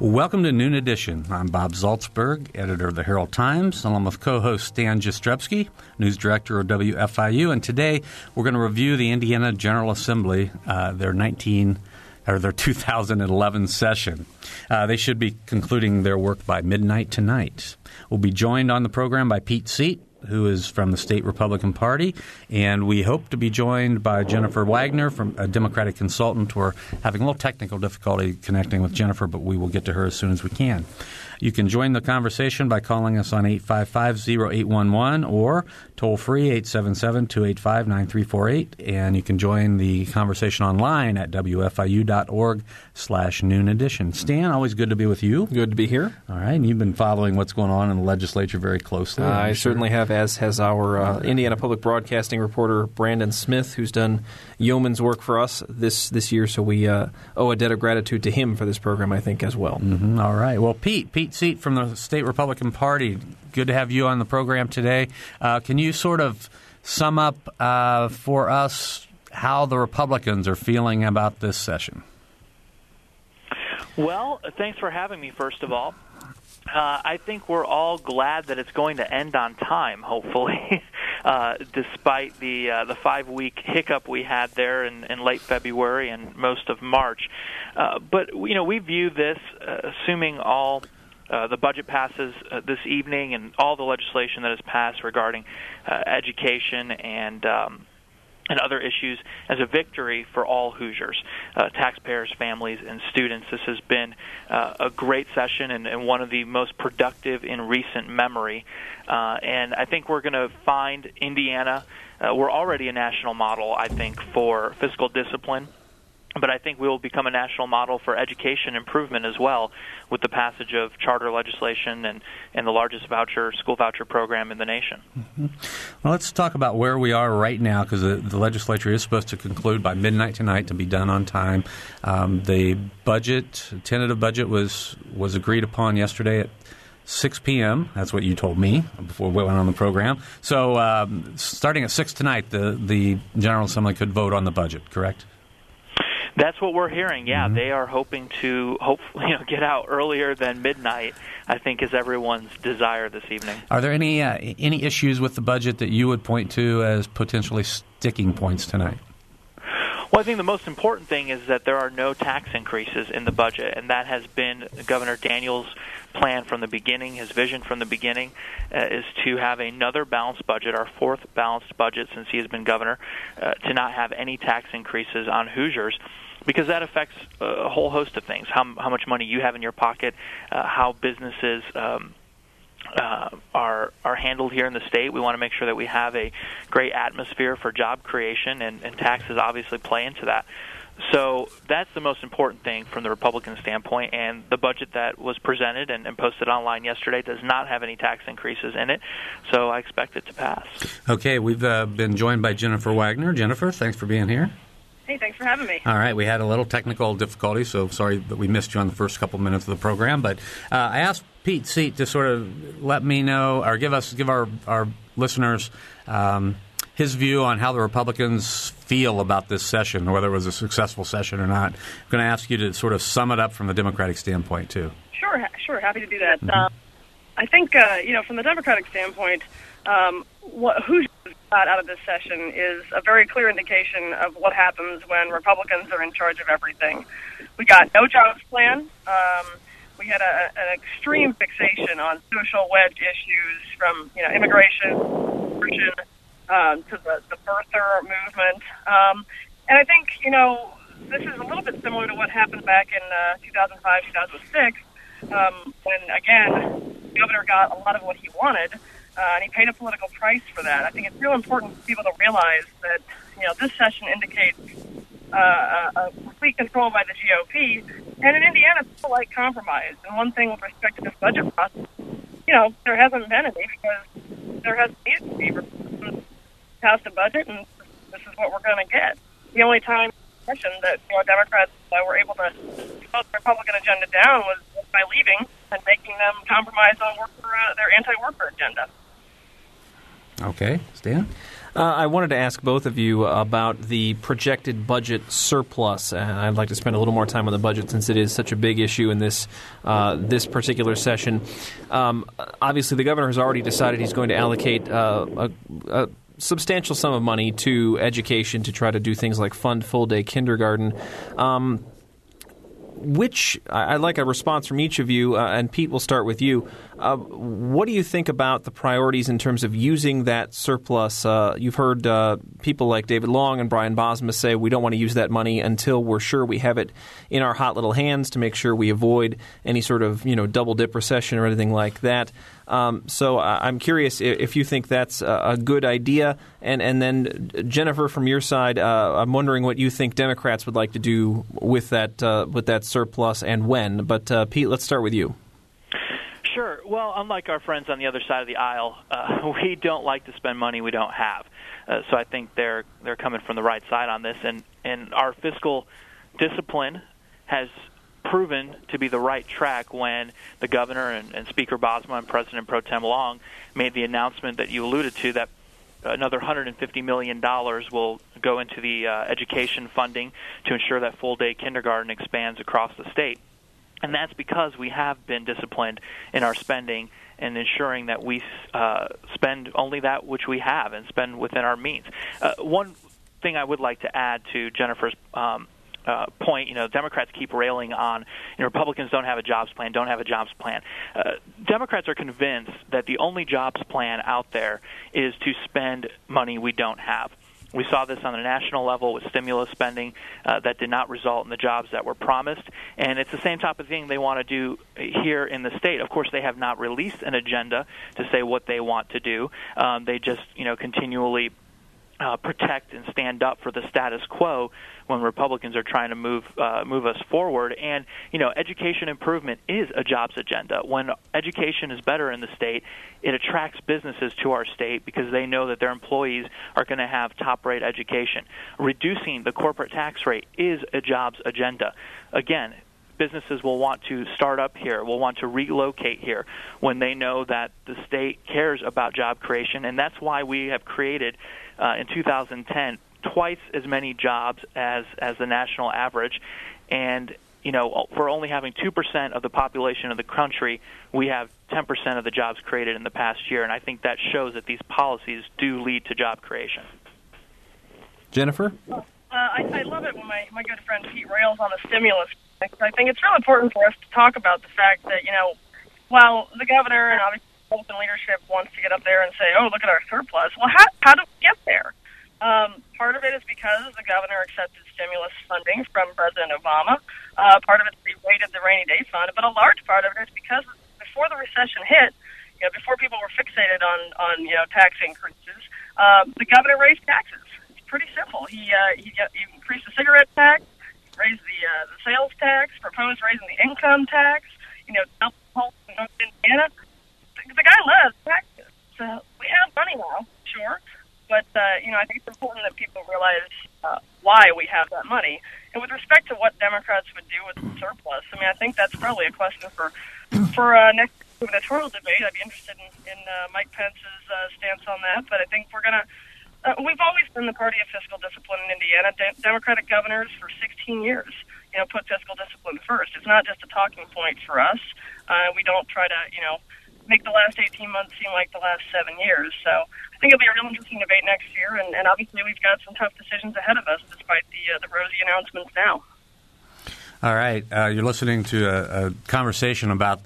Welcome to Noon Edition. I'm Bob Zaltsberg, editor of the Herald Times, along with co-host Stan Jastrzebski, news director of WFIU, and today we're going to review the Indiana General Assembly, uh, their 19 or their 2011 session. Uh, they should be concluding their work by midnight tonight. We'll be joined on the program by Pete Seat, who is from the state Republican Party, and we hope to be joined by Jennifer Wagner from a Democratic consultant. We're having a little technical difficulty connecting with Jennifer, but we will get to her as soon as we can. You can join the conversation by calling us on 855-0811 or toll free 877-285-9348 and you can join the conversation online at wfiu.org slash noon edition. Stan, always good to be with you. Good to be here. All right, and you've been following what's going on in the legislature very closely. Uh, I sure. certainly have, as has our uh, Indiana Public Broadcasting reporter Brandon Smith, who's done yeoman's work for us this this year. So we uh, owe a debt of gratitude to him for this program, I think, as well. Mm-hmm. All right. Well, Pete, Pete Seat from the state Republican Party. Good to have you on the program today. Uh, can you sort of sum up uh, for us how the Republicans are feeling about this session? Well, thanks for having me, first of all. Uh, I think we're all glad that it's going to end on time. Hopefully, uh, despite the uh, the five week hiccup we had there in, in late February and most of March. Uh, but you know, we view this, uh, assuming all. Uh, the budget passes uh, this evening, and all the legislation that has passed regarding uh, education and um, and other issues as a victory for all Hoosiers, uh, taxpayers, families, and students. This has been uh, a great session and, and, one of the most productive in recent memory. Uh, and I think we're going to find Indiana. Uh, we're already a national model, I think, for fiscal discipline but I think we will become a national model for education improvement as well with the passage of charter legislation and, and the largest voucher school voucher program in the nation. Mm-hmm. Well, let's talk about where we are right now because the, the, legislature is supposed to conclude by midnight tonight to be done on time. Um, the budget, tentative budget, was was agreed upon yesterday at 6 p.m. That's what you told me before we went on the program. So, um, starting at 6 tonight, the, the General Assembly could vote on the budget, correct? That's what we're hearing. Yeah, mm-hmm. they are hoping to hopefully you know get out earlier than midnight. I think is everyone's desire this evening. Are there any uh, any issues with the budget that you would point to as potentially sticking points tonight? Well, I think the most important thing is that there are no tax increases in the budget, and that has been Governor Daniels' plan from the beginning. His vision from the beginning uh, is to have another balanced budget, our fourth balanced budget since he has been governor, uh, to not have any tax increases on Hoosiers because that affects a whole host of things how, how much money you have in your pocket, uh, how businesses. Um, uh, are are handled here in the state. We want to make sure that we have a great atmosphere for job creation, and, and taxes obviously play into that. So that's the most important thing from the Republican standpoint. And the budget that was presented and, and, posted online yesterday does not have any tax increases in it. So I expect it to pass. Okay, we've uh, been joined by Jennifer Wagner. Jennifer, thanks for being here. Hey, thanks for having me. All right, we had a little technical difficulty, so sorry that we missed you on the first couple minutes of the program. But uh, I asked Pete Seat to sort of let me know or give us give our our listeners. Um, his view on how the Republicans feel about this session, whether it was a successful session or not. I'm going to ask you to sort of sum it up from the Democratic standpoint, too. Sure, sure, happy to do that. Mm-hmm. Um, I think, uh, you know, from the Democratic standpoint, um, what, who got out of this session is a very clear indication of what happens when Republicans are in charge of everything. We got no jobs plan. Um, we had a, an extreme fixation on social wedge issues from, you know, immigration, um, to the, the birther movement. Um, and I think, you know, this is a little bit similar to what happened back in uh, 2005, 2006, um, when, again, the governor got a lot of what he wanted, uh, and he paid a political price for that. I think it's real important for people to realize that, you know, this session indicates uh, a, complete control by the GOP, and in Indiana, people like compromise. And one thing with respect to this budget process, you know, there hasn't been any because there hasn't needed to be passed a budget, and this is what we're going to get. The only time session that you know Democrats uh, were able to vote the Republican agenda down was by leaving and making them compromise on worker, uh, their anti-worker agenda. Okay, Stan. Uh, I wanted to ask both of you about the projected budget surplus. And I'd like to spend a little more time on the budget since it is such a big issue in this uh, this particular session. Um, obviously, the governor has already decided he's going to allocate uh, a, a substantial sum of money to education to try to do things like fund full day kindergarten. Um, which I'd like a response from each of you, uh, and Pete, we'll start with you. Uh, what do you think about the priorities in terms of using that surplus? Uh, you've heard uh, people like David Long and Brian Bosma say we don't want to use that money until we're sure we have it in our hot little hands to make sure we avoid any sort of you know double dip recession or anything like that. Um, so I'm curious if you think that's a good idea, and and then Jennifer, from your side, uh, I'm wondering what you think Democrats would like to do with that uh, with that surplus and when. But uh, Pete, let's start with you. Sure. Well, unlike our friends on the other side of the aisle, uh, we don't like to spend money we don't have. Uh, so I think they're they're coming from the right side on this, and and our fiscal discipline has proven to be the right track when the governor and, and Speaker Bosma and President Pro Tem Long made the announcement that you alluded to that another 150 million dollars will go into the uh, education funding to ensure that full day kindergarten expands across the state. And that's because we have been disciplined in our spending and ensuring that we uh, spend only that which we have and spend within our means. Uh, one thing I would like to add to Jennifer's um, uh, point, you know, Democrats keep railing on, you know, Republicans don't have a jobs plan, don't have a jobs plan. Uh, Democrats are convinced that the only jobs plan out there is to spend money we don't have. We saw this on a national level with stimulus spending uh, that did not result in the jobs that were promised, and it's the same type of thing they want to do here in the state. Of course, they have not released an agenda to say what they want to do. Um, they just, you know, continually uh, protect and stand up for the status quo when Republicans are trying to move uh, move us forward. And you know, education improvement is a jobs agenda. When education is better in the state, it attracts businesses to our state because they know that their employees are going to have top rate education. Reducing the corporate tax rate is a jobs agenda. Again, businesses will want to start up here, will want to relocate here when they know that the state cares about job creation, and that's why we have created uh, in 2010 twice as many jobs as as the national average, and you know, for only having 2% of the population of the country, we have 10% of the jobs created in the past year. And I think that shows that these policies do lead to job creation. Jennifer? Uh, I, I love it when my, my good friend Pete rails on the stimulus. I think it's real important for us to talk about the fact that, you know, while the governor and obviously Republican leadership wants to get up there and say, "Oh, look at our surplus." Well, how how do we get there? Um, part of it is because the governor accepted stimulus funding from President Obama. Uh, part of it's he waited the rainy day fund, but a large part of it is because before the recession hit, you know, before people were fixated on on you know tax increases, um, the governor raised taxes. It's pretty simple. He uh, he, he increased the cigarette tax, the uh, the sales tax, proposed raising the income tax. You know, double in North Indiana the guy loves taxes. So we have money now, sure, but uh, you know I think it's important that people realize uh, why we have that money. And with respect to what Democrats would do with the surplus, I mean I think that's probably a question for for uh, next gubernatorial debate. I'd be interested in, in uh, Mike Pence's uh, stance on that, but I think we're gonna. Uh, we've always been the party of fiscal discipline in Indiana. De- Democratic governors for 16 years, you know, put fiscal discipline first. It's not just a talking point for us. Uh, we don't try to, you know, make the last 18 months seem like the last seven years. So I think it'll be a real interesting debate next year, and, and obviously we've got some tough decisions ahead of us, despite the uh, the rosy announcements now. All right, uh, you're listening to a, a conversation about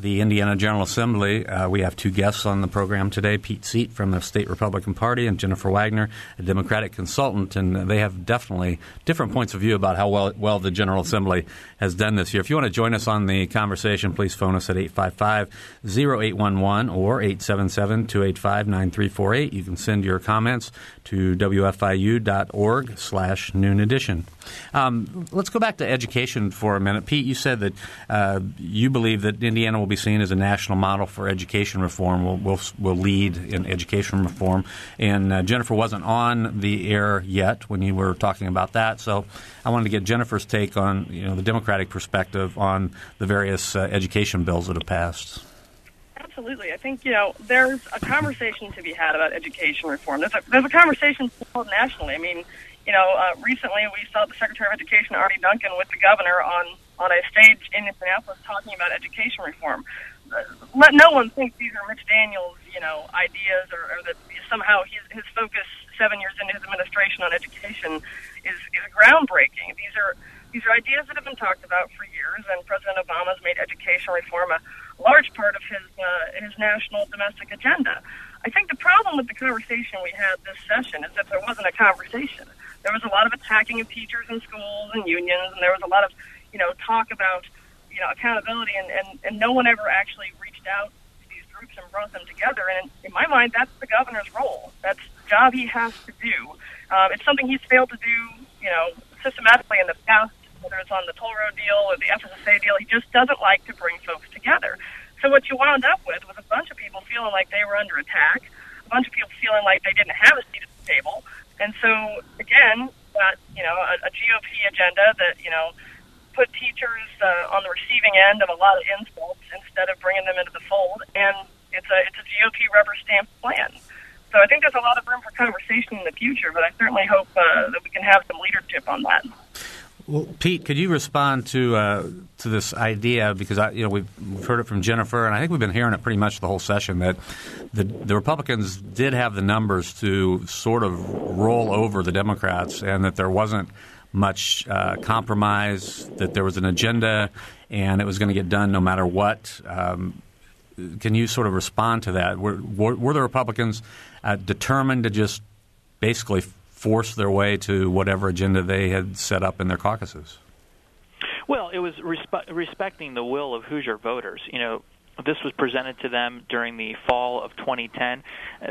the Indiana General Assembly. Uh, we have two guests on the program today Pete Seat from the State Republican Party and Jennifer Wagner, a Democratic consultant. And they have definitely different points of view about how well, well the General Assembly has done this year. If you want to join us on the conversation, please phone us at 855 0811 or 877 285 9348. You can send your comments to wfiu.org slash noon edition. Um, let's go back to education for a minute. Pete, you said that uh, you believe that Indiana will be seen as a national model for education reform. Will will, will lead in education reform. And uh, Jennifer wasn't on the air yet when you were talking about that, so I wanted to get Jennifer's take on you know the Democratic perspective on the various uh, education bills that have passed. Absolutely. I think, you know, there's a conversation to be had about education reform. There's a, there's a conversation held nationally. I mean, you know, uh, recently we saw the Secretary of Education, Arne Duncan, with the governor on, on a stage in Indianapolis talking about education reform. Uh, let no one think these are Mitch Daniels, you know, ideas or, or that somehow his, his focus seven years into his administration on education is, is groundbreaking. These are these are ideas that have been talked about for years, and President Obama's made education reform a large part of his uh, his national domestic agenda. I think the problem with the conversation we had this session is that there wasn't a conversation. There was a lot of attacking of teachers and schools and unions, and there was a lot of, you know, talk about, you know, accountability, and, and, and no one ever actually reached out to these groups and brought them together. And in my mind, that's the governor's role. That's the job he has to do. Um, it's something he's failed to do, you know, systematically in the past, whether it's on the toll road deal or the FSSA deal. He just doesn't like to bring folks together. So what you wound up with was a bunch of people feeling like they were under attack, a bunch of people feeling like they didn't have a seat at the table, and so again, got you know a, a GOP agenda that you know put teachers uh, on the receiving end of a lot of insults instead of bringing them into the fold, and it's a it's a GOP rubber stamp plan. So I think there's a lot of room for conversation in the future, but I certainly hope uh, that we can have some leadership on that. Well, Pete, could you respond to uh, to this idea because I, you know we've, heard it from Jennifer, and I think we've been hearing it pretty much the whole session that the, the Republicans did have the numbers to sort of roll over the Democrats, and that there wasn't much uh, compromise, that there was an agenda, and it was going to get done no matter what. Um, can you sort of respond to that? Were, were, were the Republicans uh, determined to just basically force their way to whatever agenda they had set up in their caucuses? Well, it was respe- respecting the will of Hoosier voters. You know, this was presented to them during the fall of 2010.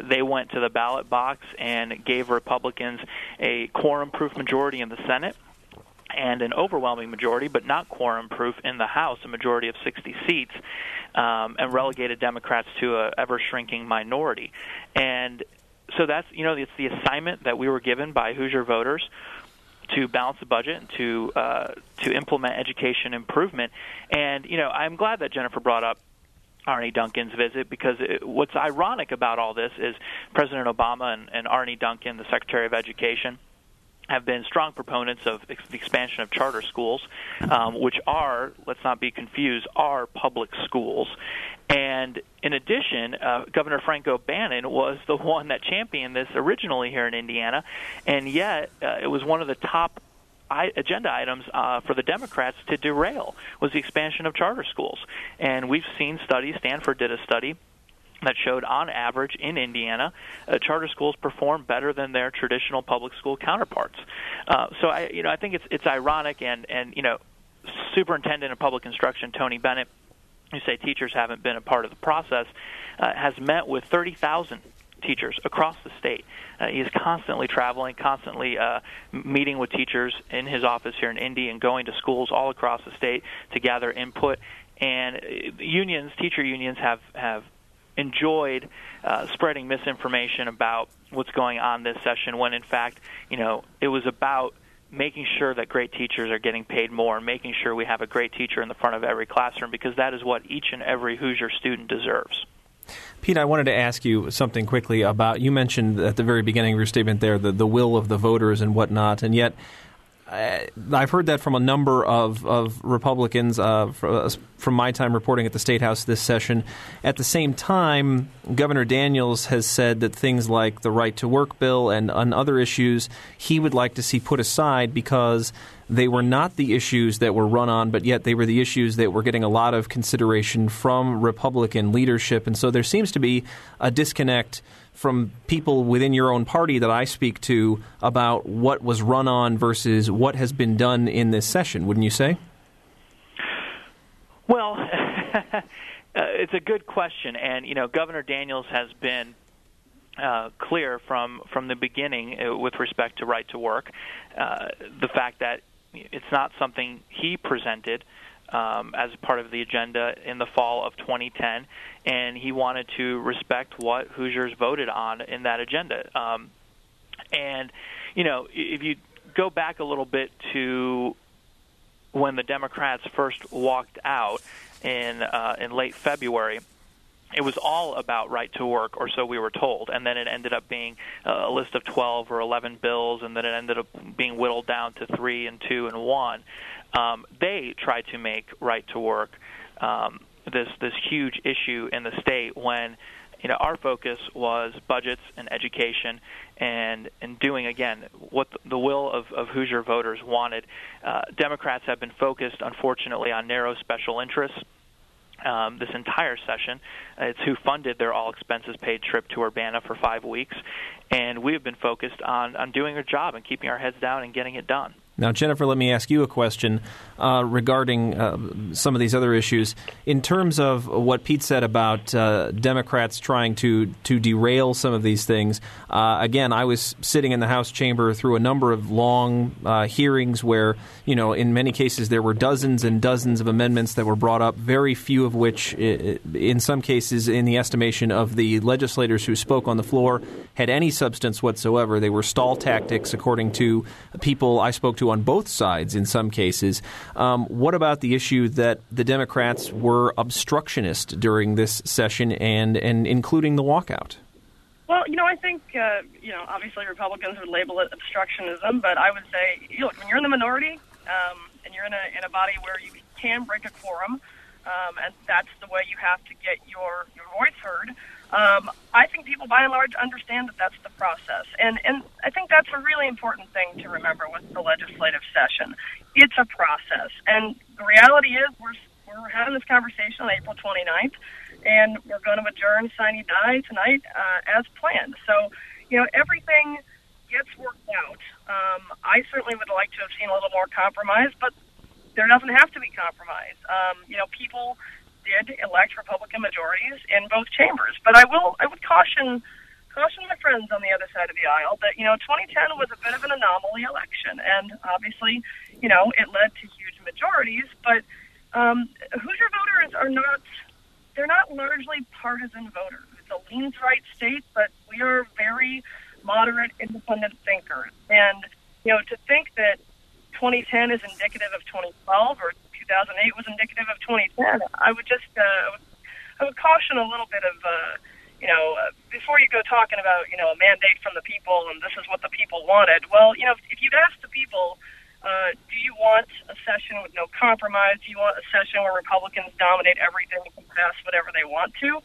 They went to the ballot box and gave Republicans a quorum proof majority in the Senate and an overwhelming majority, but not quorum proof in the House, a majority of 60 seats, um, and relegated Democrats to an ever shrinking minority. And so that's you know it's the assignment that we were given by Hoosier voters to balance the budget and to uh, to implement education improvement. And you know I'm glad that Jennifer brought up Arne Duncan's visit because it, what's ironic about all this is President Obama and, and Arne Duncan, the Secretary of Education have been strong proponents of ex- the expansion of charter schools, um, which are, let's not be confused, are public schools. And in addition, uh, Governor Frank O'Bannon was the one that championed this originally here in Indiana, and yet uh, it was one of the top agenda items uh, for the Democrats to derail was the expansion of charter schools. And we've seen studies. Stanford did a study that showed on average in Indiana, uh, charter schools perform better than their traditional public school counterparts. Uh, so I, you know, I think it's it's ironic, and and you know, Superintendent of Public Instruction Tony Bennett, who say teachers haven't been a part of the process, uh, has met with 30,000 teachers across the state. Uh, he is constantly traveling, constantly uh, meeting with teachers in his office here in Indy, and going to schools all across the state to gather input. And uh, unions, teacher unions, have have enjoyed uh, spreading misinformation about what's going on this session when in fact you know it was about making sure that great teachers are getting paid more and making sure we have a great teacher in the front of every classroom because that is what each and every Hoosier student deserves. Pete, I wanted to ask you something quickly about you mentioned at the very beginning of your statement there the, the will of the voters and whatnot, and yet I've heard that from a number of, of Republicans uh, uh, from my time reporting at the State House this session. At the same time, Governor Daniels has said that things like the right to work bill and, and other issues he would like to see put aside because they were not the issues that were run on, but yet they were the issues that were getting a lot of consideration from Republican leadership. And so there seems to be a disconnect from people within your own party that I speak to about what was run on versus what has been done in this session, wouldn't you say? Well, uh, it's a good question, and you know, Governor Daniels has been uh, clear from from the beginning uh, with respect to right to work. Uh, the fact that it's not something he presented um, as part of the agenda in the fall of 2010, and he wanted to respect what Hoosiers voted on in that agenda. Um, and you know, if you go back a little bit to when the Democrats first walked out in uh, in late February it was all about right to work, or so we were told. And then it ended up being a list of 12 or 11 bills, and then it ended up being whittled down to three and two and one. Um, they tried to make right to work um, this this huge issue in the state when you know our focus was budgets and education and and doing again what the will of, of Hoosier voters wanted. Uh, Democrats have been focused, unfortunately, on narrow special interests um, this entire session. It's who funded their all expenses paid trip to Urbana for five weeks, and we have been focused on on doing our job and keeping our heads down and getting it done. Now, Jennifer, let me ask you a question uh, regarding uh, some of these other issues. In terms of what Pete said about uh, Democrats trying to to derail some of these things, uh, again, I was sitting in the House chamber through a number of long uh, hearings where, you know, in many cases there were dozens and dozens of amendments that were brought up, very few of which, in some cases, in the estimation of the legislators who spoke on the floor, had any substance whatsoever. They were stall tactics, according to people I spoke to on both sides in some cases. Um, what about the issue that the Democrats were obstructionist during this session and, and including the walkout? Well, you know, I think, uh, you know, obviously Republicans would label it obstructionism, but I would say, look, when you're in the minority um, and you're in a, in a body where you can break a quorum, um, and that's the way you have to get your, your voice heard, um, I think people, by and large, understand that that's the process, and and I think that's a really important thing to remember with the legislative session. It's a process, and the reality is we're we're having this conversation on April 29th, and we're going to adjourn sine die tonight uh, as planned. So, you know, everything gets worked out. Um, I certainly would like to have seen a little more compromise, but there doesn't have to be compromise. Um, you know, people did elect Republican majorities in both chambers. But I will, I would caution, caution my friends on the other side of the aisle that you know 2010 was a bit of an anomaly election, and obviously, you know, it led to huge majorities. But um, Hoosier voters are not, they're not largely partisan voters. It's a leans right state, but we are very moderate, independent thinkers, and you know, to think that 2010 is indicative of 2012 or 2008 was indicative of 2010. I would just uh, I, would, caution a little bit of uh, you know uh, before you go talking about you know a mandate from the people and this is what the people wanted. Well, you know if, if you'd ask the people. Uh, do you want a session with no compromise? Do you want a session where Republicans dominate everything and pass whatever they want to?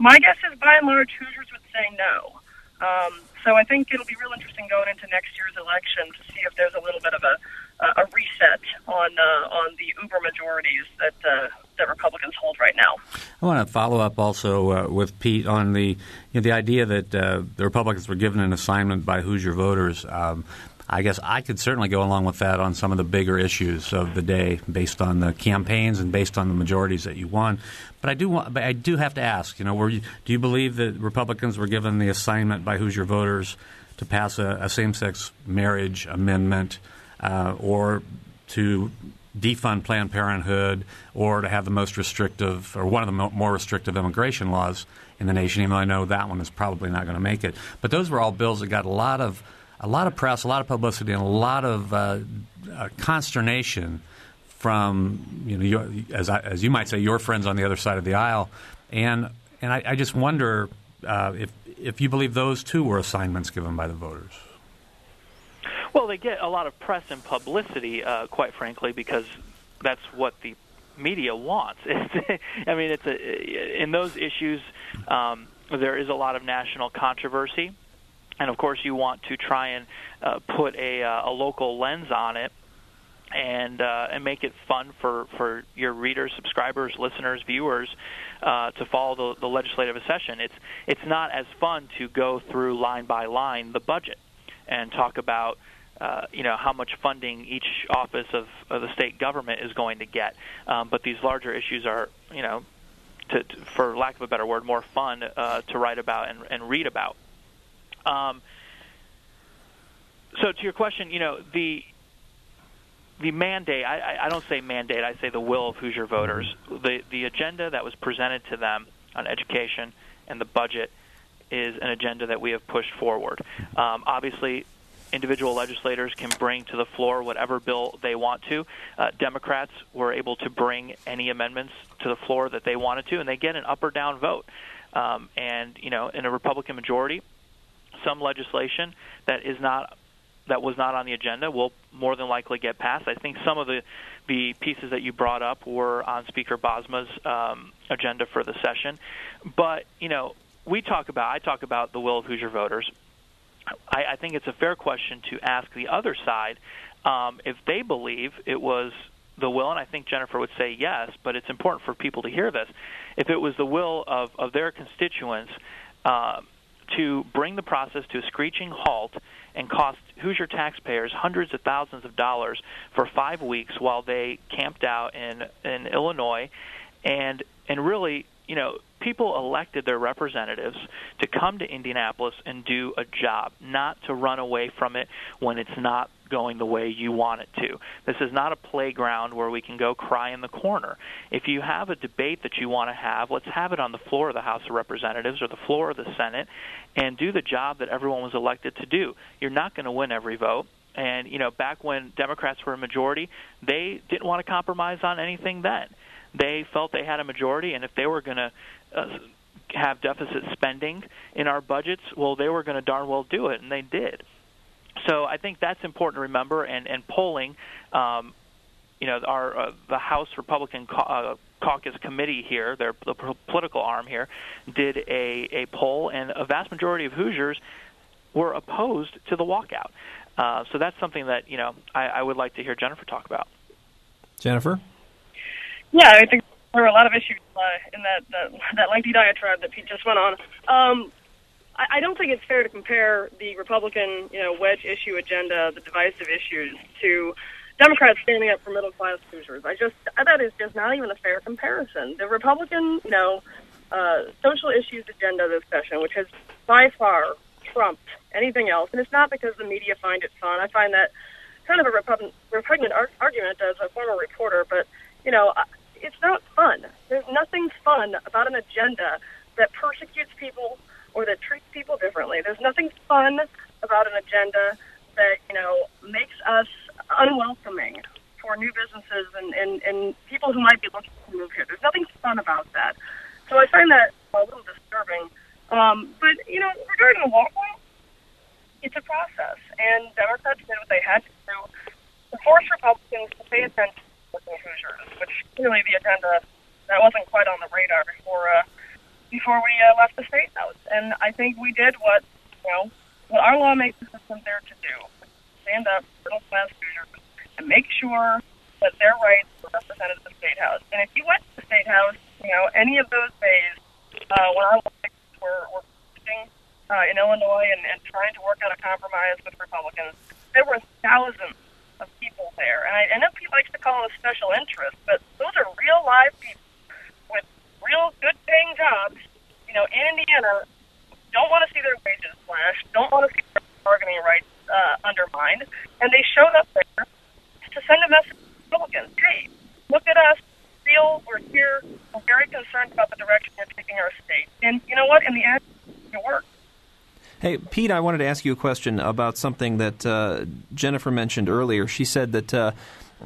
My guess is, by and large, Hoosiers would say no. Um, so I think it'll be real interesting going into next year's election to see if there's a little bit of a a reset on uh, on the uber majorities that uh, that Republicans hold right now. I want to follow up also uh, with Pete on the you know, the idea that uh, the Republicans were given an assignment by Hoosier voters. Um, I guess I could certainly go along with that on some of the bigger issues of the day, based on the campaigns and based on the majorities that you won. But I do want, but I do have to ask. You know, you, do you believe that Republicans were given the assignment by Hoosier voters to pass a, a same-sex marriage amendment? Uh, or to defund Planned Parenthood or to have the most restrictive or one of the mo- more restrictive immigration laws in the nation, even though I know that one is probably not going to make it. But those were all bills that got a lot of a lot of press, a lot of publicity, and a lot of uh, uh, consternation from you know your, as I, as you might say your friends on the other side of the aisle, and and I, I just wonder uh, if if you believe those too were assignments given by the voters. Well, they get a lot of press and publicity, uh, quite frankly, because that's what the media wants. I mean, it's a, in those issues um, there is a lot of national controversy, and of course you want to try and uh, put a, uh, a local lens on it and uh, and make it fun for, for your readers, subscribers, listeners, viewers uh, to follow the, the legislative session. It's it's not as fun to go through line by line the budget and talk about uh, you know how much funding each office of, of the state government is going to get. Um, but these larger issues are, you know, to, to, for lack of a better word, more fun uh, to write about and, and read about. Um, so to your question, you know the the mandate, I, I don't say mandate, I say the will of Hoosier voters. The, the agenda that was presented to them on education and the budget is an agenda that we have pushed forward. Um, obviously, individual legislators can bring to the floor whatever bill they want to. Uh, Democrats were able to bring any amendments to the floor that they wanted to, and they get an up or down vote. Um, and you know, in a Republican majority, some legislation that is not that was not on the agenda will more than likely get passed. I think some of the the pieces that you brought up were on Speaker Bosma's um, agenda for the session, but you know we talk about I talk about the will of Hoosier voters. I, I think it's a fair question to ask the other side um, if they believe it was the will, and I think Jennifer would say yes, but it's important for people to hear this. If it was the will of, of their constituents uh, to bring the process to a screeching halt and cost Hoosier taxpayers hundreds of thousands of dollars for five weeks while they camped out in in Illinois, and and really, you know, people elected their representatives to come to Indianapolis and do a job, not to run away from it when it's not going the way you want it to. This is not a playground where we can go cry in the corner. If you have a debate that you want to have, let's have it on the floor of the House of Representatives or the floor of the Senate and do the job that everyone was elected to do. You're not going to win every vote. And, you know, back when Democrats were a majority, they didn't want to compromise on anything then. They felt they had a majority, and if they were going to uh, have deficit spending in our budgets, well, they were going to darn well do it, and they did. So I think that's important to remember. And, and polling, um, you know, our uh, the House Republican uh, Caucus Committee here, their the political arm here, did a a poll, and a vast majority of Hoosiers were opposed to the walkout. Uh, so that's something that you know I, I would like to hear Jennifer talk about. Jennifer. Yeah, I think there were a lot of issues uh, in that, that that lengthy diatribe that Pete just went on. Um, I, I don't think it's fair to compare the Republican, you know, wedge issue agenda, the divisive issues, to Democrats standing up for middle class Hoosiers. I just that is just not even a fair comparison. The Republican, you know, uh, social issues agenda this session, which has by far trumped anything else, and it's not because the media find it fun. I find that kind of a repugnant, repugnant ar- argument as a former reporter, but you know, it's not fun. There's nothing fun about an agenda that persecutes people or that treats people differently. There's nothing fun about an agenda that you know makes us unwelcoming for new businesses and, and, and people who might be looking to move here. There's nothing fun about that. So I find that a little disturbing. Um, but you know, regarding the walkway, it's a process, and Democrats did what they had to do to force Republicans to pay attention working Hoosiers, which clearly the agenda that wasn't quite on the radar before uh, before we uh, left the state house. And I think we did what you know what our lawmakers been there to do: stand up for middle class Hoosiers and make sure that their rights were represented at the state house. And if you went to the state house, you know any of those days uh, when our lawmakers were, were sitting uh, in Illinois and, and trying to work out a compromise with Republicans, there were thousands of people there. And I, know he likes to call them a special interest, but those are real live people with real good paying jobs, you know, in Indiana, don't want to see their wages slashed, don't want to see their bargaining rights uh, undermined, and they showed up there to send a message to Republicans. Hey, look at us. Feel we're here. We're very concerned about the direction we're taking our state. And you know what? In the end, it worked. Hey, Pete, I wanted to ask you a question about something that uh, Jennifer mentioned earlier. She said that uh,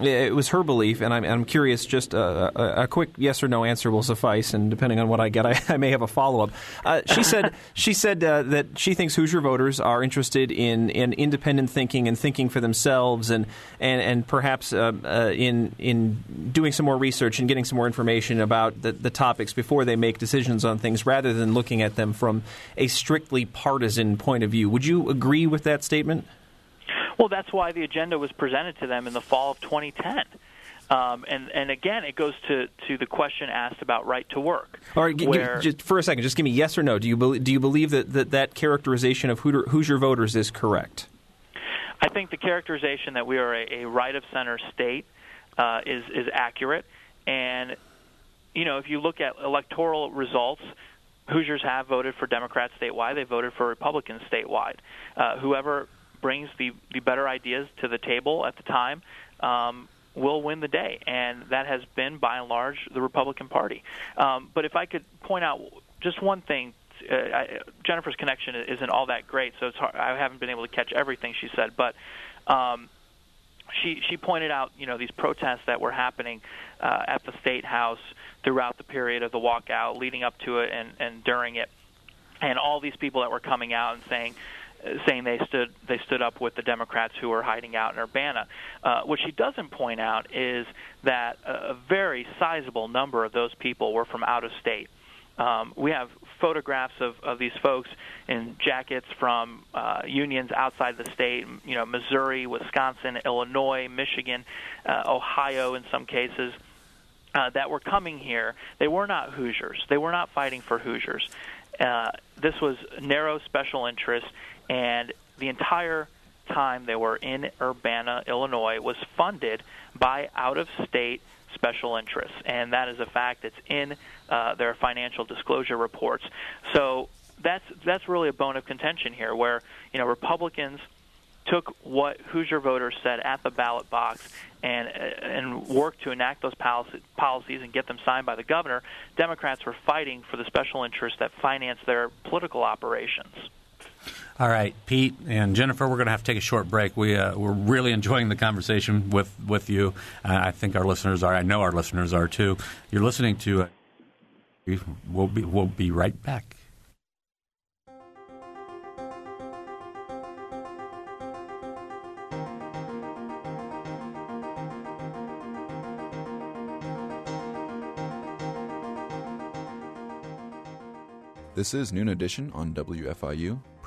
it was her belief, and I'm, I'm curious. Just a, a, a, quick yes or no answer will suffice, and depending on what I get, I, I may have a follow up. Uh, she said she said uh, that she thinks Hoosier voters are interested in, in independent thinking and thinking for themselves, and and and perhaps uh, uh in in doing some more research and getting some more information about the, the topics before they make decisions on things, rather than looking at them from a strictly partisan point of view. Would you agree with that statement? Well, that's why the agenda was presented to them in the fall of 2010. Um, and and again, it goes to, to the question asked about right to work. All right, where, just for a second, just give me yes or no. Do you believe, do you believe that, that that characterization of Hoosier, Hoosier voters is correct? I think the characterization that we are a, a right of center state uh, is is accurate. And you know, if you look at electoral results, Hoosiers have voted for Democrats statewide. They voted for Republicans statewide. Uh, whoever brings the, the better ideas to the table at the time um, will win the day, and that has been by and large the Republican Party. Um, but if I could point out just one thing. Uh, I, Jennifer's connection isn't all that great, so it's hard, I haven't been able to catch everything she said. But um, she she pointed out, you know, these protests that were happening uh, at the state house throughout the period of the walkout, leading up to it, and and during it, and all these people that were coming out and saying, saying they stood they stood up with the Democrats who were hiding out in Urbana. Uh, what she doesn't point out is that a very sizable number of those people were from out of state. Um, we have photographs of, of these folks in jackets from uh, unions outside the state, you know, Missouri, Wisconsin, Illinois, Michigan, uh, Ohio in some cases. Uh, that were coming here, they were not Hoosiers. They were not fighting for Hoosiers. Uh, this was narrow special interest, and the entire time they were in Urbana, Illinois, was funded by out of state special interests. And that is a fact that's in uh, their financial disclosure reports. So that's, that's really a bone of contention here, where you know Republicans took what Hoosier voters said at the ballot box and and worked to enact those policy, policies and get them signed by the governor. Democrats were fighting for the special interests that finance their political operations. All right, Pete and Jennifer, we're going to have to take a short break. We uh, we're really enjoying the conversation with with you. Uh, I think our listeners are. I know our listeners are too. You're listening to. Uh, we'll be we'll be right back. This is Noon Edition on WFIU.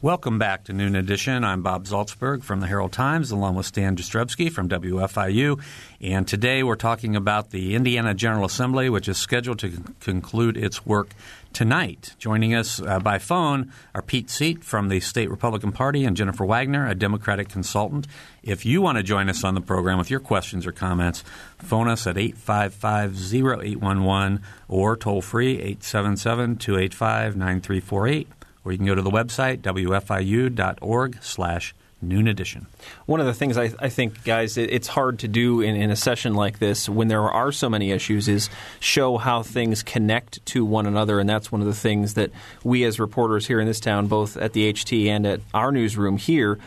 Welcome back to Noon Edition. I'm Bob Zaltsberg from the Herald Times, along with Stan Jastrzebski from WFIU. And today we're talking about the Indiana General Assembly, which is scheduled to con- conclude its work tonight. Joining us uh, by phone are Pete Seat from the State Republican Party and Jennifer Wagner, a Democratic consultant. If you want to join us on the program with your questions or comments, phone us at 855 0811 or toll free 877 285 9348 or you can go to the website, wfiu.org slash noon edition. One of the things I, I think, guys, it, it's hard to do in, in, a session like this when there are so many issues is show how things connect to one another. And that's one of the things that we as reporters here in this town, both at the HT and at our newsroom here,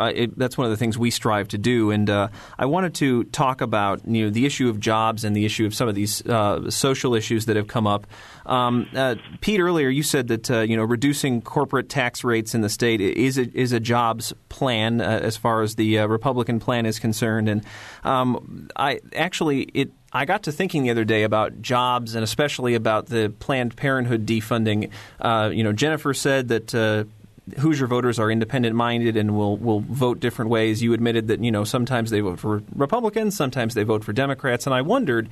uh, it, that's one of the things we strive to do. And uh, I wanted to talk about you know the issue of jobs and the issue of some of these uh, social issues that have come up. Um, uh, Pete, earlier you said that uh, you know reducing corporate tax rates in the state is a, is a jobs plan as far as the Republican plan is concerned. And um, I actually it I got to thinking the other day about jobs and especially about the Planned Parenthood defunding. Uh, you know, Jennifer said that uh, Hoosier voters are independent minded and will will vote different ways. You admitted that you know sometimes they vote for Republicans, sometimes they vote for Democrats, and I wondered.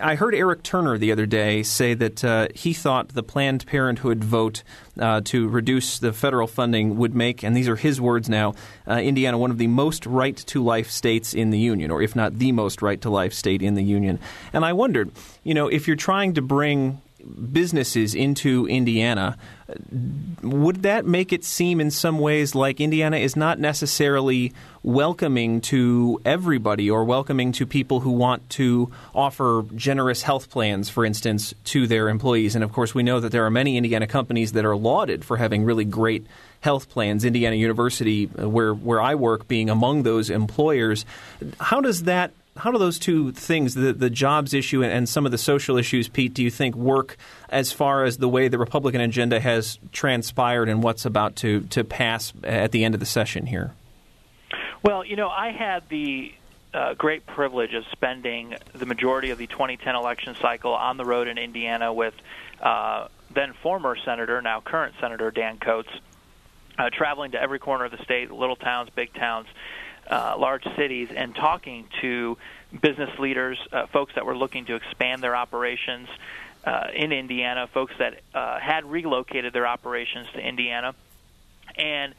I heard Eric Turner the other day say that uh, he thought the Planned Parenthood vote uh, to reduce the federal funding would make, and these are his words now, uh, Indiana one of the most right to life states in the union, or if not the most right to life state in the union. And I wondered, you know, if you're trying to bring businesses into Indiana, would that make it seem in some ways like Indiana is not necessarily welcoming to everybody or welcoming to people who want to offer generous health plans, for instance, to their employees? And of course, we know that there are many Indiana companies that are lauded for having really great health plans. Indiana University, uh, where where I work, being among those employers. How does that how do those two things, the, the jobs issue and, some of the social issues, Pete, do you think work as far as the way the Republican agenda has transpired and what's about to, to pass at the end of the session here? Well, you know, I had the uh, great privilege of spending the majority of the 2010 election cycle on the road in Indiana with uh, then former Senator, now current Senator Dan Coats, uh, traveling to every corner of the state, little towns, big towns, uh, large cities, and talking to business leaders, uh, folks that were looking to expand their operations uh, in Indiana, folks that uh, had relocated their operations to Indiana, and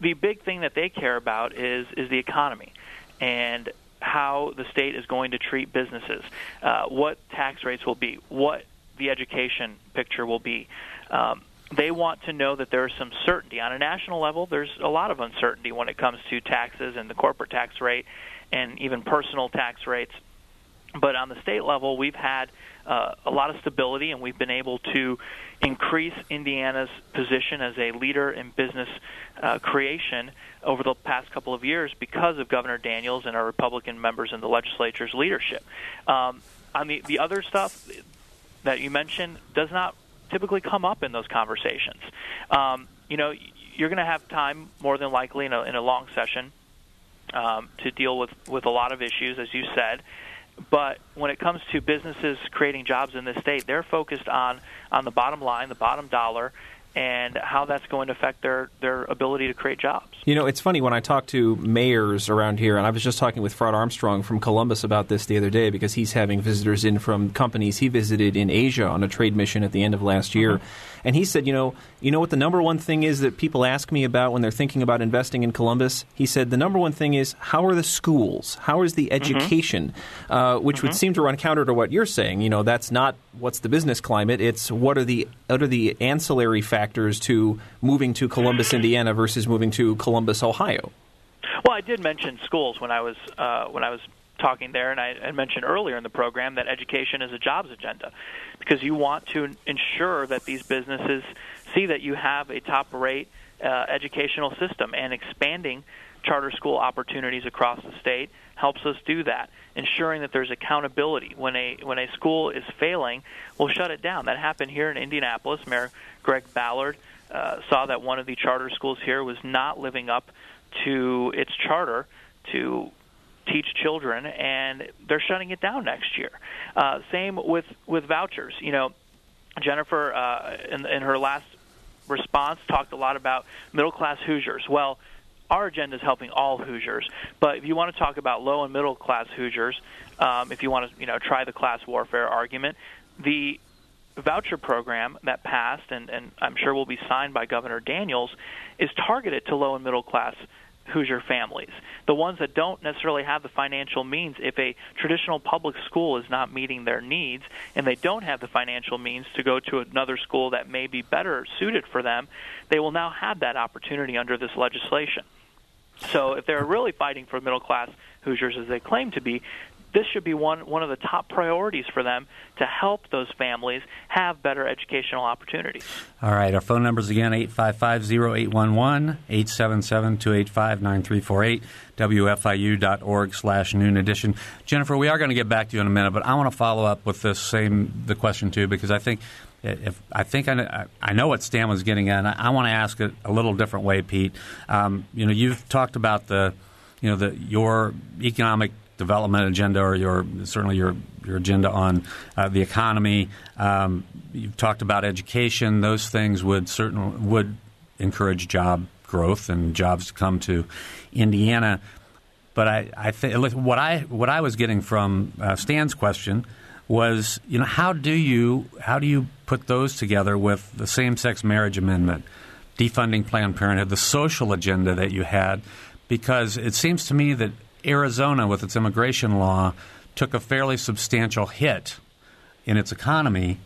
the big thing that they care about is is the economy and how the state is going to treat businesses, uh, what tax rates will be, what the education picture will be. Um, they want to know that there is some certainty. On a national level, there's a lot of uncertainty when it comes to taxes and the corporate tax rate and even personal tax rates. But on the state level, we've had uh, a lot of stability, and we've been able to increase Indiana's position as a leader in business uh, creation over the past couple of years because of Governor Daniels and our Republican members in the legislature's leadership. Um, on the the other stuff that you mentioned does not typically come up in those conversations. Um, you know, you're going to have time more than likely in a, in a long session um, to deal with with a lot of issues, as you said. But when it comes to businesses creating jobs in this state, they're focused on on the bottom line, the bottom dollar, and how that's going to affect their, their ability to create jobs. You know, it's funny when I talk to mayors around here, and I was just talking with Fred Armstrong from Columbus about this the other day because he's having visitors in from companies he visited in Asia on a trade mission at the end of last year. Mm-hmm. And he said, you know, you know what the number one thing is that people ask me about when they're thinking about investing in Columbus? He said the number one thing is how are the schools? How is the mm-hmm. education? Mm-hmm. Uh, which mm-hmm. would seem to run counter to what you're saying. You know, that's not what's the business climate. It's what are the what are the ancillary factors to moving to Columbus, Indiana versus moving to Columbus, Ohio. Well, I did mention schools when I was uh, when I was talking there, and I, I mentioned earlier in the program that education is a jobs agenda because you want to ensure that these businesses see that you have a top rate uh, educational system and expanding charter school opportunities across the state helps us do that ensuring that there's accountability when a when a school is failing we'll shut it down that happened here in Indianapolis Mayor Greg Ballard uh, saw that one of the charter schools here was not living up to its charter to teach children, and they're shutting it down next year. Uh, same with with vouchers. You know, Jennifer uh, in, in her last response talked a lot about middle class Hoosiers. Well, our agenda is helping all Hoosiers, but if you want to talk about low and middle class Hoosiers, um, if you want to you know try the class warfare argument, the voucher program that passed and, and I'm sure will be signed by Governor Daniels is targeted to low and middle class Hoosier families. The ones that don't necessarily have the financial means, if a traditional public school is not meeting their needs and they don't have the financial means to go to another school that may be better suited for them, they will now have that opportunity under this legislation. So if they're really fighting for middle class Hoosiers as they claim to be, this should be one one of the top priorities for them to help those families have better educational opportunities. All right, our phone numbers again 855-0811, 877-285-9348, wfiu.org slash noon edition. Jennifer, we are going to get back to you in a minute, but I want to follow up with this same the question too because I think if I think I, I know what Stan was getting at, I, I want to ask it a little different way, Pete. Um, you know, you've talked about the, you know, the your economic development agenda or your certainly your your agenda on uh, the economy. Um, you've talked about education; those things would certainly would encourage job growth and jobs to come to Indiana. But I, I think what I what I was getting from uh, Stan's question was, you know, how do you how do you put those together with the same sex marriage amendment, defunding Planned Parenthood, the social agenda that you had? Because it seems to me that Arizona, with its immigration law, took a fairly substantial hit in its economy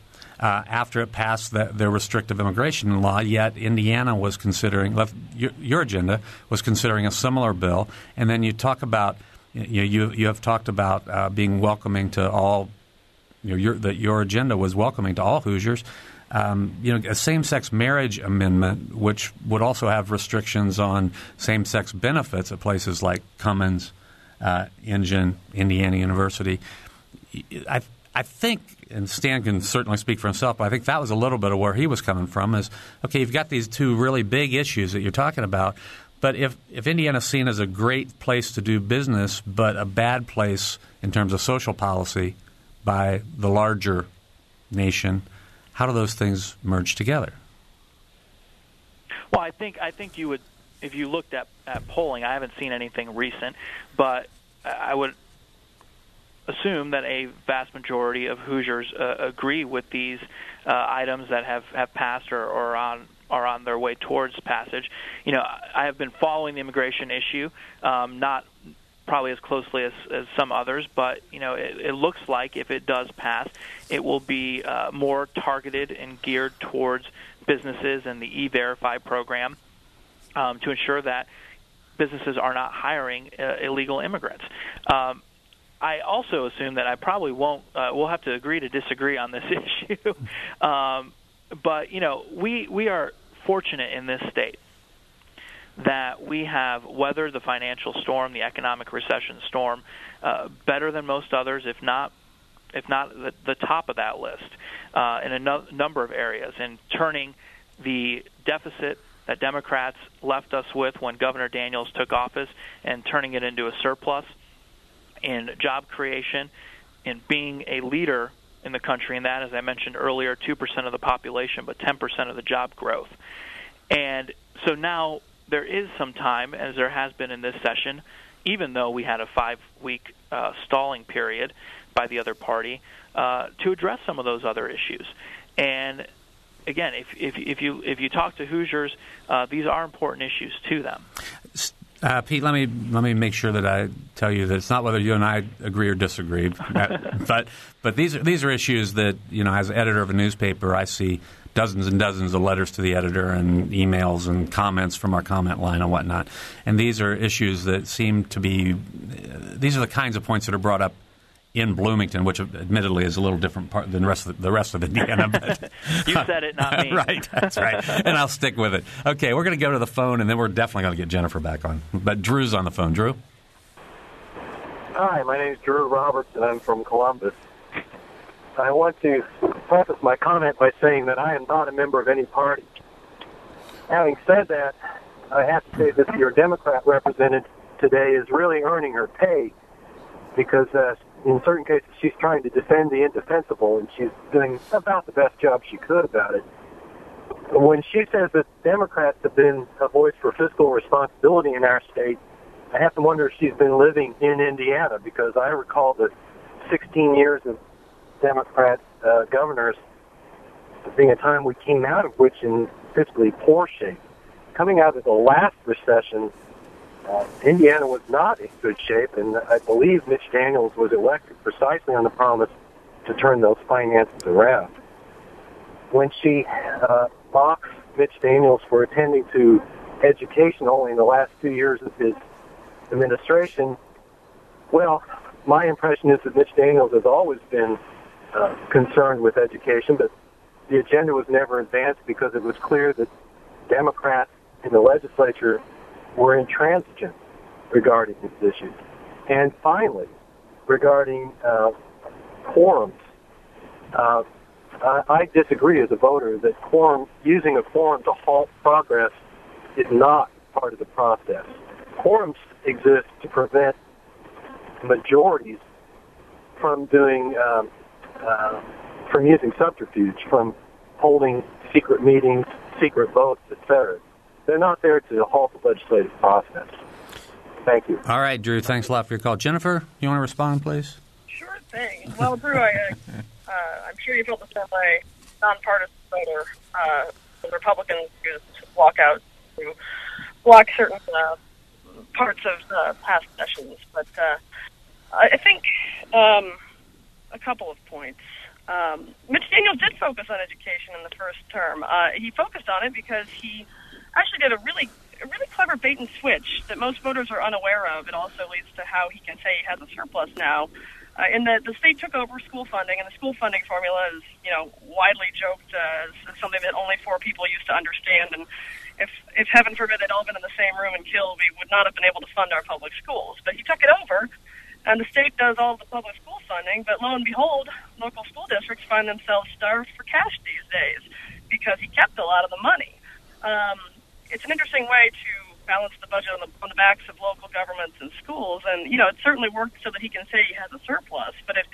uh, after it passed the, the, restrictive immigration law. Yet Indiana was considering your, your, agenda was considering a similar bill, and then you talk about you you, you have talked about uh, being welcoming to all. You know, your, that your agenda was welcoming to all Hoosiers. Um, you know, a same-sex marriage amendment, which would also have restrictions on same-sex benefits at places like Cummins uh, Engine, Indiana University. I I think, and Stan can certainly speak for himself, but I think that was a little bit of where he was coming from. Is okay, you've got these two really big issues that you're talking about, But if, if Indiana's seen as a great place to do business, but a bad place in terms of social policy by the larger nation, how do those things merge together? Well, I think I think you would, if you looked at, at polling, I haven't seen anything recent, but I would assume that a vast majority of Hoosiers uh, agree with these uh, items that have, have passed or, or on are on their way towards passage. You know, I have been following the immigration issue, um, not probably as closely as, as some others, but you know, it, it looks like if it does pass, it will be uh, more targeted and geared towards businesses and the E-Verify program um, to ensure that businesses are not hiring uh, illegal immigrants. Um, I also assume that I probably won't. Uh, we'll have to agree to disagree on this issue. um, but you know, we we are fortunate in this state that we have weathered the financial storm, the economic recession storm, uh, better than most others, if not if not the, the top of that list, uh, in a no- number of areas, and turning the deficit that Democrats left us with when Governor Daniels took office and turning it into a surplus in job creation, in being a leader in the country, and that, as I mentioned earlier, 2% of the population, but 10% of the job growth. And so now there is some time, as there has been in this session, even though we had a five week uh, stalling period by the other party, uh, to address some of those other issues. And again, if, if, if, you, if you talk to Hoosiers, uh, these are important issues to them. Uh, Pete, let me let me make sure that I tell you that it's not whether you and I agree or disagree, but but these are these are issues that you know as editor of a newspaper I see dozens and dozens of letters to the editor and emails and comments from our comment line and whatnot, and these are issues that seem to be these are the kinds of points that are brought up in Bloomington, which admittedly is a little different part than the rest of the, the rest of Indiana. But, you said it, not me. right, that's right, and I'll stick with it. Okay, we're going to go to the phone, and then we're definitely going to get Jennifer back on. But Drew's on the phone. Drew. Hi, my name is Drew Roberts, and I'm from Columbus. I want to preface my comment by saying that I am not a member of any party. Having said that, I have to say that your Democrat represented today is really earning her pay because uh, in certain cases she's trying to defend the indefensible and she's doing about the best job she could about it. When she says that Democrats have been a voice for fiscal responsibility in our state, I have to wonder if she's been living in Indiana because I recall that 16 years of Democrat uh, governors being a time we came out of which in fiscally poor shape. Coming out of the last recession, uh, Indiana was not in good shape, and I believe Mitch Daniels was elected precisely on the promise to turn those finances around. When she uh, mocks Mitch Daniels for attending to education only in the last two years of his administration, well, my impression is that Mitch Daniels has always been concerned with education, but the agenda was never advanced because it was clear that Democrats in the legislature were intransigent regarding these issues. And finally, regarding uh, quorums, uh, I, I disagree as a voter that quorum using a quorum to halt progress is not part of the process. Quorums exist to prevent majorities from doing um, uh, from using subterfuge, from holding secret meetings, secret votes, etc. They're not there to halt the legislative process. Thank you. All right, Drew. Thanks a lot for your call. Jennifer, you want to respond, please? Sure thing. Well, Drew, I, uh, I'm sure you feel the same way. Nonpartisan voter. Uh, the Republicans just walk out to block certain uh, parts of uh, past sessions. But uh, I think um, a couple of points. Um, Mitch Daniels did focus on education in the first term. Uh, he focused on it because he actually did a really a really clever bait and switch that most voters are unaware of. It also leads to how he can say he has a surplus now. Uh, in that the state took over school funding, and the school funding formula is, you know, widely joked uh, as something that only four people used to understand. And if, if heaven forbid they'd all been in the same room and killed, we would not have been able to fund our public schools. But he took it over, and the state does all the public school funding. But lo and behold, local school districts find themselves starved for cash these days because he kept a lot of the money. Um, it's an interesting way to balance the budget on the on the backs of local governments and schools. And you know, it certainly worked so that he can say he has a surplus. But if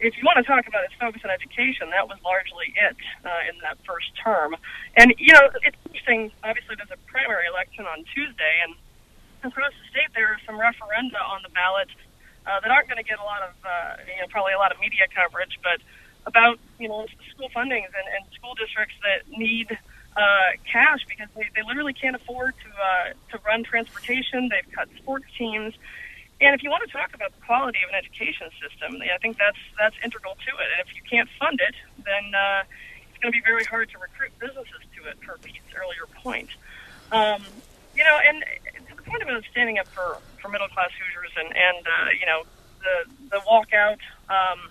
if you want to talk about his focus on education, that was largely it uh, in that first term. And you know, it's interesting. Obviously, there's a primary election on Tuesday, and across the state there are some referenda on the ballot uh, that aren't going to get a lot of, uh, you know, probably a lot of media coverage, but about you know school fundings and, and school districts that need uh, cash because they, they literally can't afford to uh, to run transportation. They've cut sports teams, and if you want to talk about the quality of an education system, I think that's that's integral to it. And if you can't fund it, then uh, it's going to be very hard to recruit businesses to it. Per Pete's earlier point, um, you know, and to the point about standing up for for middle class Hoosiers and and uh, you know the the walkout. Um,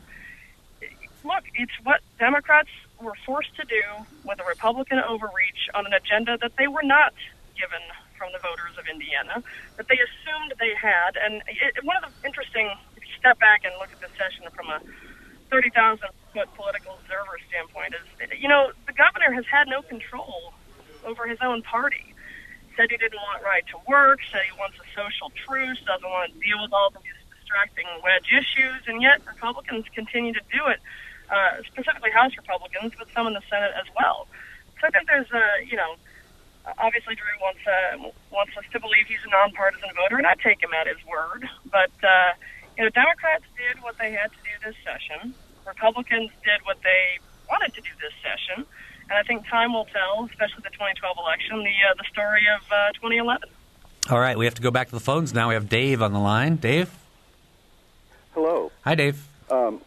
look, it's what Democrats were forced to do with a Republican overreach on an agenda that they were not given from the voters of Indiana, that they assumed they had. And it, one of the interesting, if you step back and look at this session from a 30,000 foot political observer standpoint, is, you know, the governor has had no control over his own party. Said he didn't want right to work, said he wants a social truce, doesn't want to deal with all these distracting wedge issues, and yet Republicans continue to do it uh, specifically House Republicans, but some in the Senate as well. So I think there's a, you know, obviously Drew wants uh, wants us to believe he's a nonpartisan voter, and I take him at his word. But uh, you know, Democrats did what they had to do this session. Republicans did what they wanted to do this session, and I think time will tell, especially the 2012 election, the uh, the story of uh, 2011. All right, we have to go back to the phones now. We have Dave on the line. Dave. Hello. Hi, Dave. Um,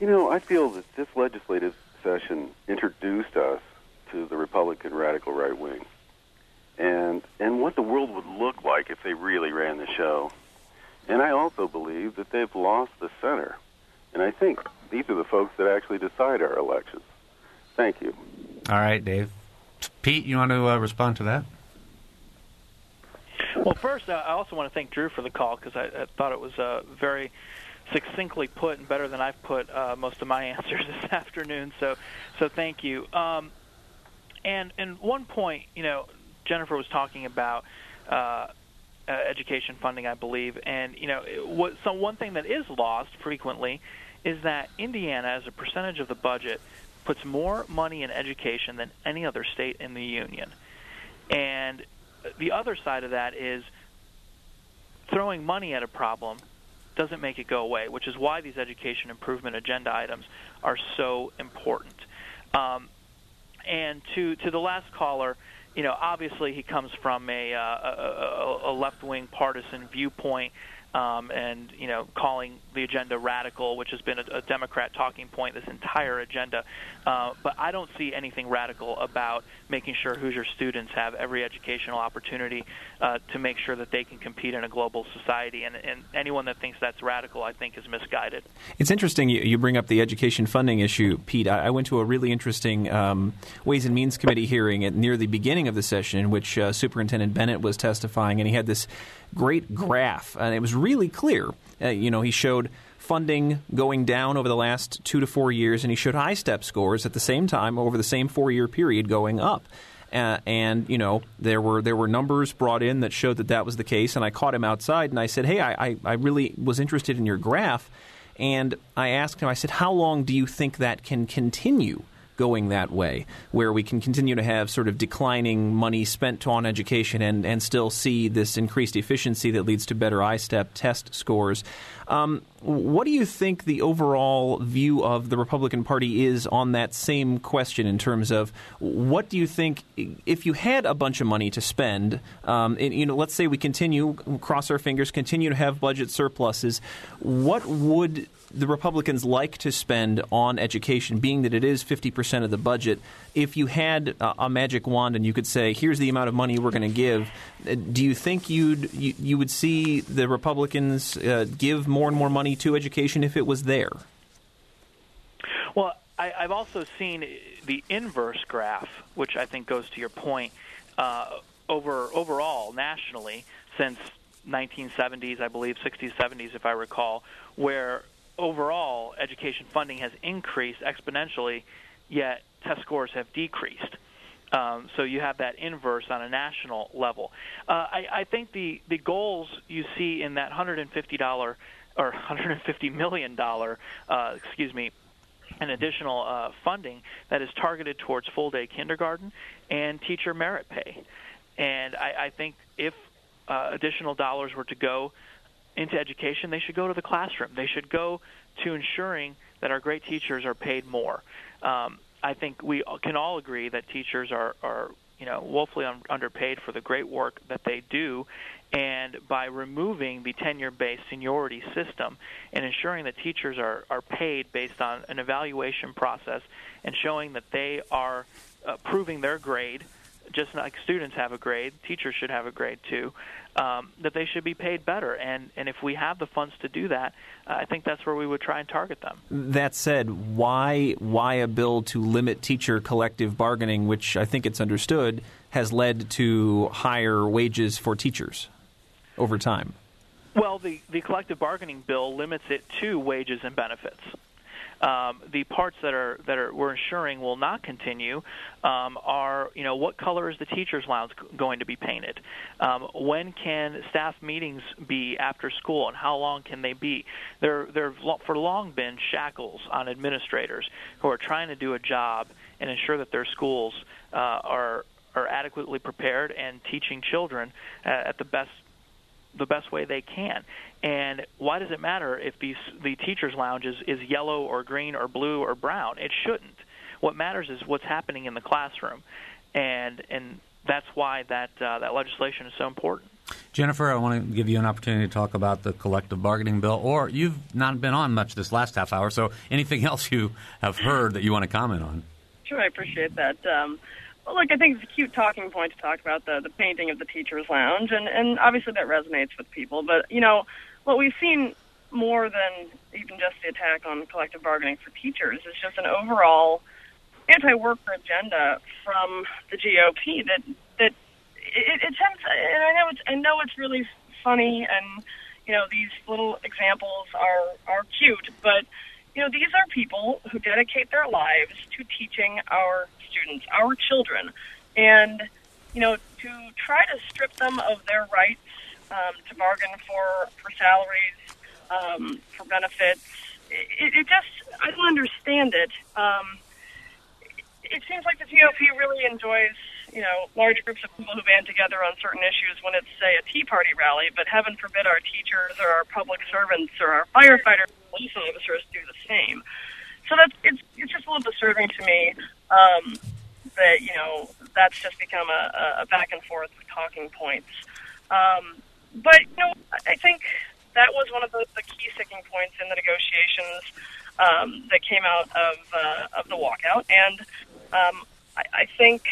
you know, I feel that this legislative session introduced us to the Republican radical right wing, and and what the world would look like if they really ran the show. And I also believe that they've lost the center, and I think these are the folks that actually decide our elections. Thank you. All right, Dave. Pete, you want to uh, respond to that? Well, first, uh, I also want to thank Drew for the call because I, I thought it was uh, very succinctly put and better than I've put uh, most of my answers this afternoon. So, so thank you. Um, and and one point, you know, Jennifer was talking about uh, uh, education funding, I believe, and you know, what, so one thing that is lost frequently is that Indiana, as a percentage of the budget, puts more money in education than any other state in the union. And the other side of that is throwing money at a problem doesn't make it go away, which is why these education improvement agenda items are so important. Um, and to to the last caller, you know, obviously he comes from a, uh, a, a left wing partisan viewpoint um, and you know calling the agenda radical, which has been a, a Democrat talking point this entire agenda. Uh, but I don't see anything radical about making sure Hoosier students have every educational opportunity uh, to make sure that they can compete in a global society. And, and anyone that thinks that's radical, I think, is misguided. It's interesting you, you bring up the education funding issue, Pete. I, I went to a really interesting um, Ways and Means Committee hearing at near the beginning of the session in which uh, Superintendent Bennett was testifying, and he had this great graph, and it was really clear. Uh, you know, he showed funding going down over the last two to four years, and he showed ISTEP scores at the same time over the same four year period going up. Uh, and you know there were there were numbers brought in that showed that that was the case. And I caught him outside and I said, "Hey, I, I, I really was interested in your graph." And I asked him, I said, "How long do you think that can continue?" Going that way, where we can continue to have sort of declining money spent on education and, and still see this increased efficiency that leads to better ISTEP test scores. Um, what do you think the overall view of the Republican Party is on that same question in terms of what do you think if you had a bunch of money to spend? Um, and, you know, let's say we continue, cross our fingers, continue to have budget surpluses. What would the Republicans like to spend on education, being that it is 50% of the budget. If you had a, magic wand and you could say, here's the amount of money we're going to give, uh, do you think you'd, you, you would see the Republicans uh, give more and more money to education if it was there? Well, I, I've also seen the inverse graph, which I think goes to your point, uh, over overall nationally since 1970s, I believe 60s, 70s, if I recall, where overall education funding has increased exponentially, yet test scores have decreased. Um, so you have that inverse on a national level. Uh, I, I think the the goals you see in that $150 or 150 million dollar, uh, excuse me, an additional uh, funding that is targeted towards full day kindergarten and teacher merit pay. And I, I think if uh, additional dollars were to go into education, they should go to the classroom. They should go to ensuring that our great teachers are paid more. Um, I think we can all agree that teachers are, are you know, woefully un- underpaid for the great work that they do, and by removing the tenure-based seniority system and ensuring that teachers are, are paid based on an evaluation process and showing that they are uh, proving their grade just like students have a grade, teachers should have a grade too. Um, that they should be paid better, and and if we have the funds to do that, uh, I think that's where we would try and target them. That said, why why a bill to limit teacher collective bargaining, which I think it's understood has led to higher wages for teachers over time? Well, the the collective bargaining bill limits it to wages and benefits. Um, the parts that are that are we're ensuring will not continue um, are you know what color is the teachers lounge going to be painted um, when can staff meetings be after school and how long can they be there there for long been shackles on administrators who are trying to do a job and ensure that their schools uh, are are adequately prepared and teaching children uh, at the best the best way they can. And why does it matter if these the teachers' lounge is, is yellow or green or blue or brown? It shouldn't. What matters is what's happening in the classroom, and and that's why that uh, that legislation is so important. Jennifer, I want to give you an opportunity to talk about the collective bargaining bill, or you've not been on much this last half hour, so anything else you have heard that you want to comment on? Sure, I appreciate that. Um, well, look, I think it's a cute talking point to talk about the the painting of the teachers' lounge, and and obviously that resonates with people. But you know, what we've seen more than even just the attack on collective bargaining for teachers is just an overall anti-worker agenda from the GOP that that it, it tends. And I know it's I know it's really funny, and you know these little examples are are cute, but you know these are people who dedicate their lives to teaching our students, our children, and you know to try to strip them of their rights um, to bargain for for salaries, um, for benefits. It, it just I don't understand it. Um, it seems like the GOP really enjoys you know large groups of people who band together on certain issues when it's say a Tea Party rally, but heaven forbid our teachers or our public servants or our firefighters, police officers do the same. So that's it's it's just a little disturbing to me um, that you know that's just become a, a back and forth talking points. Um, but you know, I think that was one of the, the key sticking points in the negotiations um, that came out of uh, of the walkout, and um, I, I think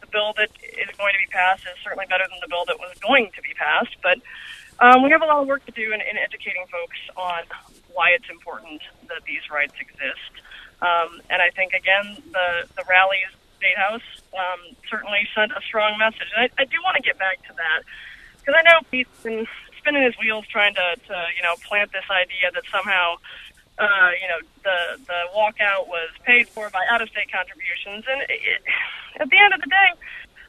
the bill that is going to be passed is certainly better than the bill that was going to be passed. But um, we have a lot of work to do in, in educating folks on why it's important that these rights exist. Um, and I think again, the the rallies State House um, certainly sent a strong message. And I, I do want to get back to that because I know Pete's been spinning his wheels trying to, to you know plant this idea that somehow uh, you know the the walkout was paid for by out of state contributions, and it, at the end of the day.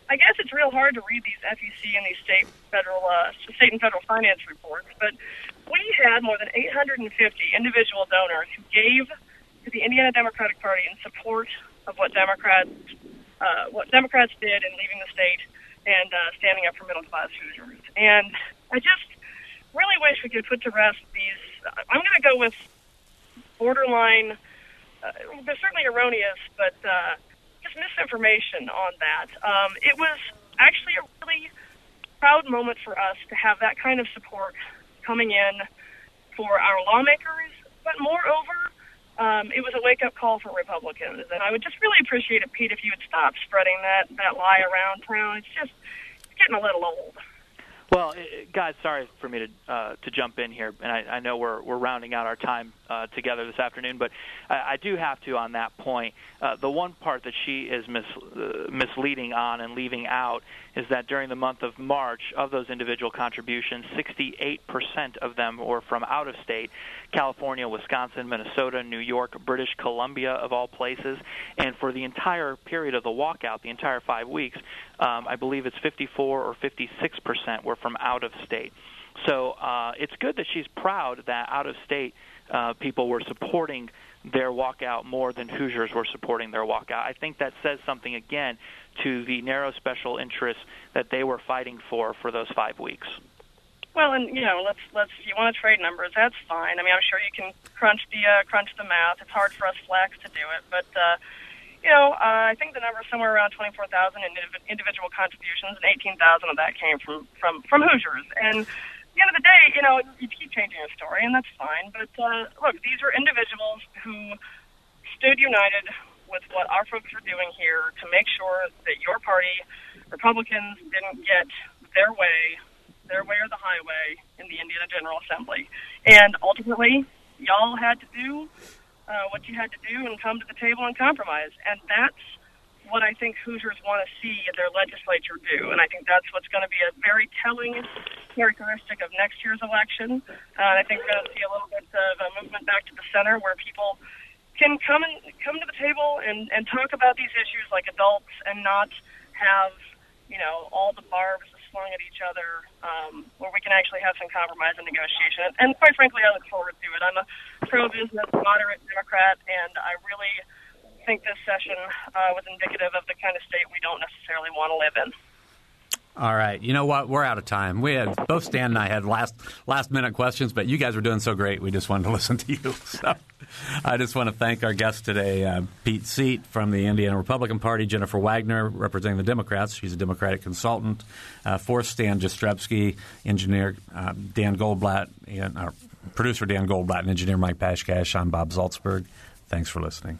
I guess it's real hard to read these FEC and these state federal uh, state and federal finance reports, but we had more than 850 individual donors who gave to the Indiana Democratic Party in support of what Democrats uh, what Democrats did in leaving the state and uh, standing up for middle class Hoosiers. And I just really wish we could put to rest these. I'm going to go with borderline. Uh, they're certainly erroneous, but uh, just misinformation on that. Um, it was actually a really proud moment for us to have that kind of support coming in for our lawmakers, but moreover, um, it was a wake up call for Republicans. And I would just really appreciate it, Pete, if you would stop spreading that, that lie around town. It's just it's getting a little old. Well, guys, sorry for me to uh, to jump in here, and I, I know we're we're rounding out our time uh, together this afternoon, but I, I do have to on that point. Uh, the one part that she is mis, uh, misleading on and leaving out is that during the month of March, of those individual contributions, 68% of them were from out of state California, Wisconsin, Minnesota, New York, British Columbia, of all places. And for the entire period of the walkout, the entire five weeks, um, I believe it's 54 or 56% were from out of state. So uh, it's good that she's proud that out of state uh, people were supporting their walkout more than Hoosiers were supporting their walkout. I think that says something again to the narrow special interests that they were fighting for for those five weeks. Well, and you know, let's let's you want to trade numbers, that's fine. I mean, I'm sure you can crunch the uh, crunch the math. It's hard for us flacks to do it, but uh, you know, uh, I think the number is somewhere around 24,000 in individual contributions, and 18,000 of that came from from from Hoosiers. And the end of the day, you know, you keep changing your story, and that's fine. But uh, look, these are individuals who stood united with what our folks are doing here to make sure that your party, Republicans, didn't get their way their way or the highway in the Indiana General Assembly. And ultimately, y'all had to do uh, what you had to do and come to the table and compromise. And that's what I think Hoosiers want to see their legislature do. And I think that's what's going to be a very telling characteristic of next year's election. Uh, I think we're going to see a little bit of a movement back to the center where people can come and come to the table and, and talk about these issues like adults and not have, you know, all the barbs flung at each other, um, where we can actually have some compromise and negotiation. And, and quite frankly, I look forward to it. I'm a pro-business, moderate Democrat, and I really think this session uh, was indicative of the kind of state we don't necessarily want to live in. All right. You know what? We're out of time. We had both Stan and I had last last minute questions, but you guys were doing so great. We just wanted to listen to you. So I just want to thank our guest today, uh, Pete Seat from the Indiana Republican Party, Jennifer Wagner representing the Democrats. She's a Democratic consultant. Uh, for Stan Jastrzebski, engineer uh, Dan Goldblatt, and our producer Dan Goldblatt, and engineer Mike Pashkash. I'm Bob Zaltsberg. Thanks for listening.